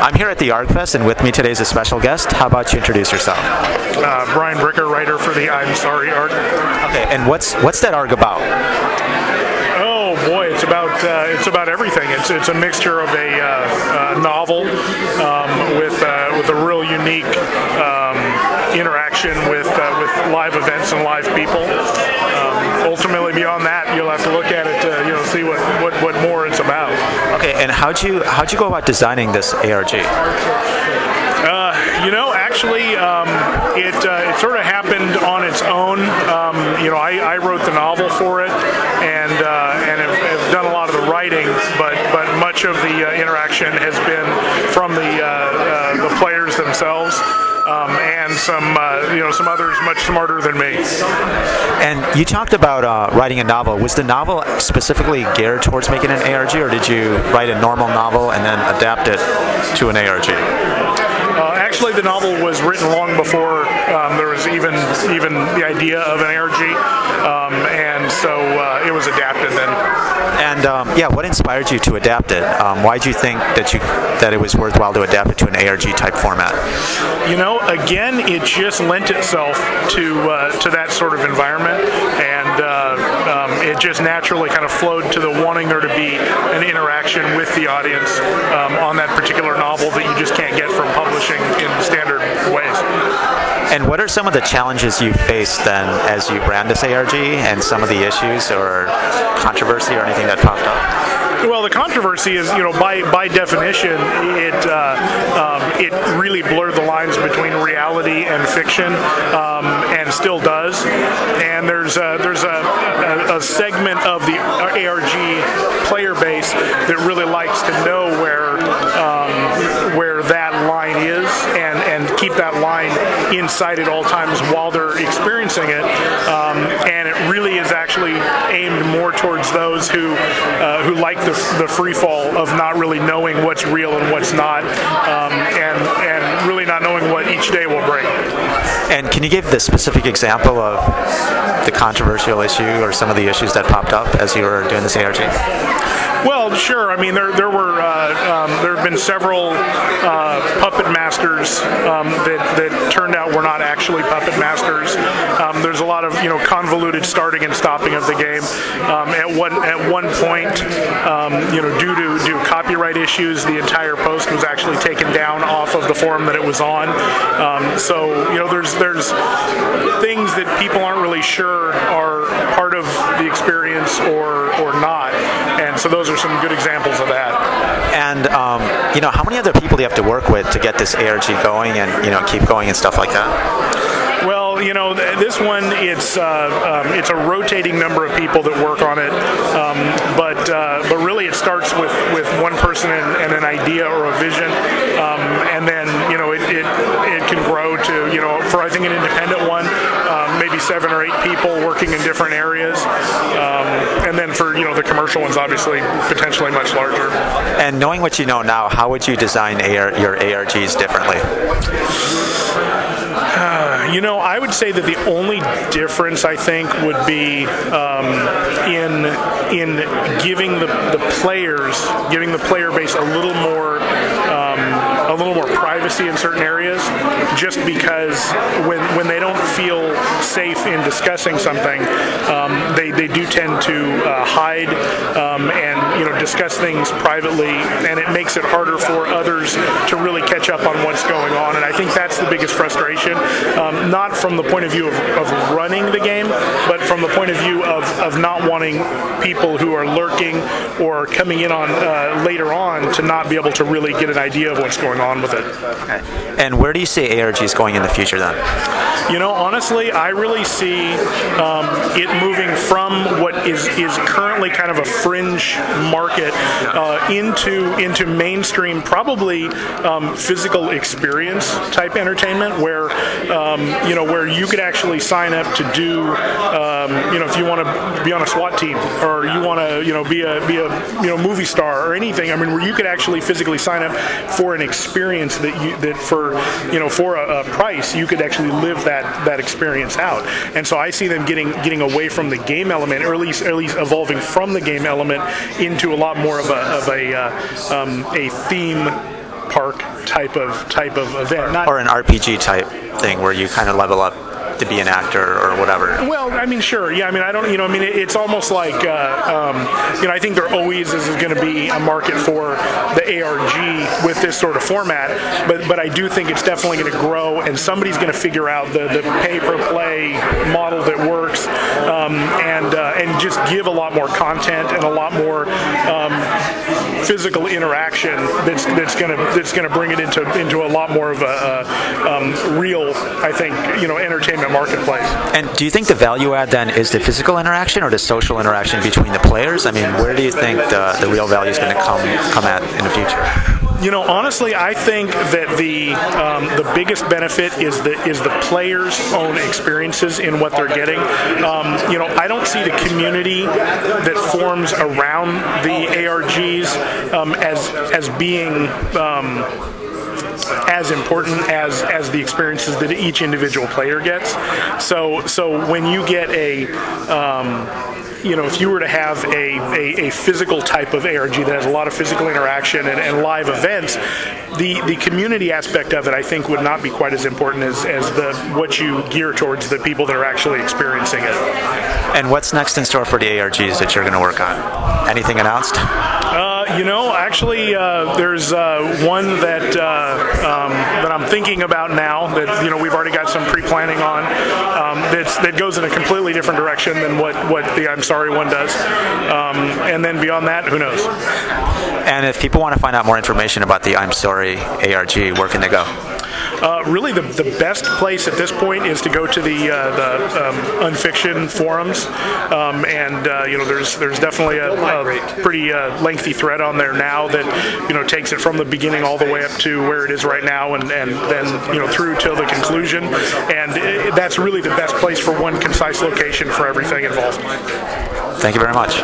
I'm here at the ArgFest, and with me today is a special guest. How about you introduce yourself? Uh, Brian Bricker, writer for the I'm Sorry Arg. Okay, and what's what's that Arg about? Oh boy, it's about uh, it's about everything. It's it's a mixture of a, uh, novel um, with uh, with a real unique um, interaction with uh, with live events and live people. Um, ultimately, beyond that, you'll have to look at it to you know see what, what, what more it's about. Okay, and how'd you how'd you go about designing this ARG? Uh, you know, actually, um, it uh, it sort of happened on its own. Um, you know, I, I wrote the novel for it, and uh, and have, have done a lot of the writing, but but much of the uh, interaction has been from the uh, uh, the players themselves. Um, and some, uh, you know, some others much smarter than me. And you talked about uh, writing a novel. Was the novel specifically geared towards making an ARG, or did you write a normal novel and then adapt it to an ARG? Actually, the novel was written long before um, there was even even the idea of an ARG, um, and so uh, it was adapted then. And um, yeah, what inspired you to adapt it? Um, why did you think that you that it was worthwhile to adapt it to an ARG type format? You know, again, it just lent itself to uh, to that sort of environment, and uh, just naturally kind of flowed to the wanting there to be an interaction with the audience um, on that particular novel that you just can't get from publishing in standard ways. And what are some of the challenges you faced then as you ran this ARG and some of the issues or controversy or anything that popped up? Well, the controversy is, you know, by by definition, it uh, um, it really blurred the lines between reality and fiction, um, and still does. And there's a, there's a, a, a segment of the ARG player base that really likes to know where um, where that line is and and keep that line inside at all times while they're experiencing it. Um, and it really is actually aimed more towards those who uh, who like the, the free fall of not really knowing what's real and what's not, um, and and really not knowing what each day will bring. And can you give the specific example of the controversial issue or some of the issues that popped up as you were doing this ARG? Well, sure. I mean, there there were uh, um, there have been several uh, puppet masters um, that that turned out were not actually puppet masters. Um, there's a lot of you know convoluted starting and stopping of the game. Um, at one at one point, um, you know, due to due copyright issues, the entire post was actually taken down off of the forum that it was on. Um, so you know, there's there's things that people aren't really sure are part of the experience or or not, and so those are some good examples of that. And um, you know, how many other people do you have to work with to get this ARG going and you know keep going and stuff like that? Well, you know, th- this one it's uh, um, it's a rotating number of people that work on it, um, but uh, but really it starts with, with one person and, and an idea or a vision, um, and then you know it, it it can grow to you know for I think an independent one, um, maybe seven or eight people working in different areas, um, and then for you know the commercial ones obviously potentially much larger. And knowing what you know now, how would you design AR, your ARGs differently? You know, I would say that the only difference I think would be um, in in giving the, the players, giving the player base a little more. A little more privacy in certain areas, just because when when they don't feel safe in discussing something, um, they they do tend to uh, hide um, and you know discuss things privately, and it makes it harder for others to really catch up on what's going on. And I think that's the biggest frustration, um, not from the point of view of, of running the game, but from the point of view of, of not wanting people who are lurking or coming in on uh, later on to not be able to really get an idea of what's going on with it. Okay. And where do you see ARGs going in the future then? You know, honestly, I really see um, it moving from what is is currently kind of a fringe market uh, into into mainstream, probably um, physical experience type entertainment, where um, you know where you could actually sign up to do, um, you know, if you want to be on a SWAT team or you want to you know be a be a you know movie star or anything. I mean, where you could actually physically sign up for an experience that you that for you know for a, a price you could actually live that that experience out. And so I see them getting getting away from the game element, or at least at least evolving from the game element into a lot more of a of a uh, um, a theme park type of type of event. Not or an RPG type thing where you kind of level up to be an actor or whatever. Well, I mean, sure. Yeah, I mean, I don't, you know, I mean, it, it's almost like, uh, um, you know, I think there always is going to be a market for the ARG with this sort of format, but but I do think it's definitely going to grow, and somebody's going to figure out the, the pay per play model that works, um, and uh, and just give a lot more content and a lot more um, physical interaction that's that's going to that's going to bring it into into a lot more of a, a um, real, I think, you know, entertainment marketplace. And do you think the value add then is the physical interaction or the social interaction between the players? I mean, where do you think the, the real value is going to come come at in the future? You know, honestly, I think that the um, the biggest benefit is the is the players' own experiences in what they're getting. Um, you know, I don't see the community that forms around the ARGs um, as as being. Um, as important as as the experiences that each individual player gets. So so when you get a um, you know, if you were to have a, a, a, physical type of ARG that has a lot of physical interaction and, and, live events, the, the community aspect of it, I think, would not be quite as important as, as the what you gear towards the people that are actually experiencing it. And what's next in store for the ARGs that you're going to work on? Anything announced? Uh, you know, actually, uh, there's uh, one that uh, um, that I'm thinking about now that you know we've already got some pre-planning on um, that goes in a completely different direction than what what the I'm sorry one does. Um, and then beyond that, who knows? And if people want to find out more information about the I'm sorry ARG, where can they go? Uh, really, the, the best place at this point is to go to the uh, the um, unfiction forums, um, and uh, you know there's there's definitely a, a pretty uh, lengthy thread on there now that you know takes it from the beginning all the way up to where it is right now, and, and then you know through till the conclusion, and it, that's really the best place for one concise location for everything involved. Thank you very much.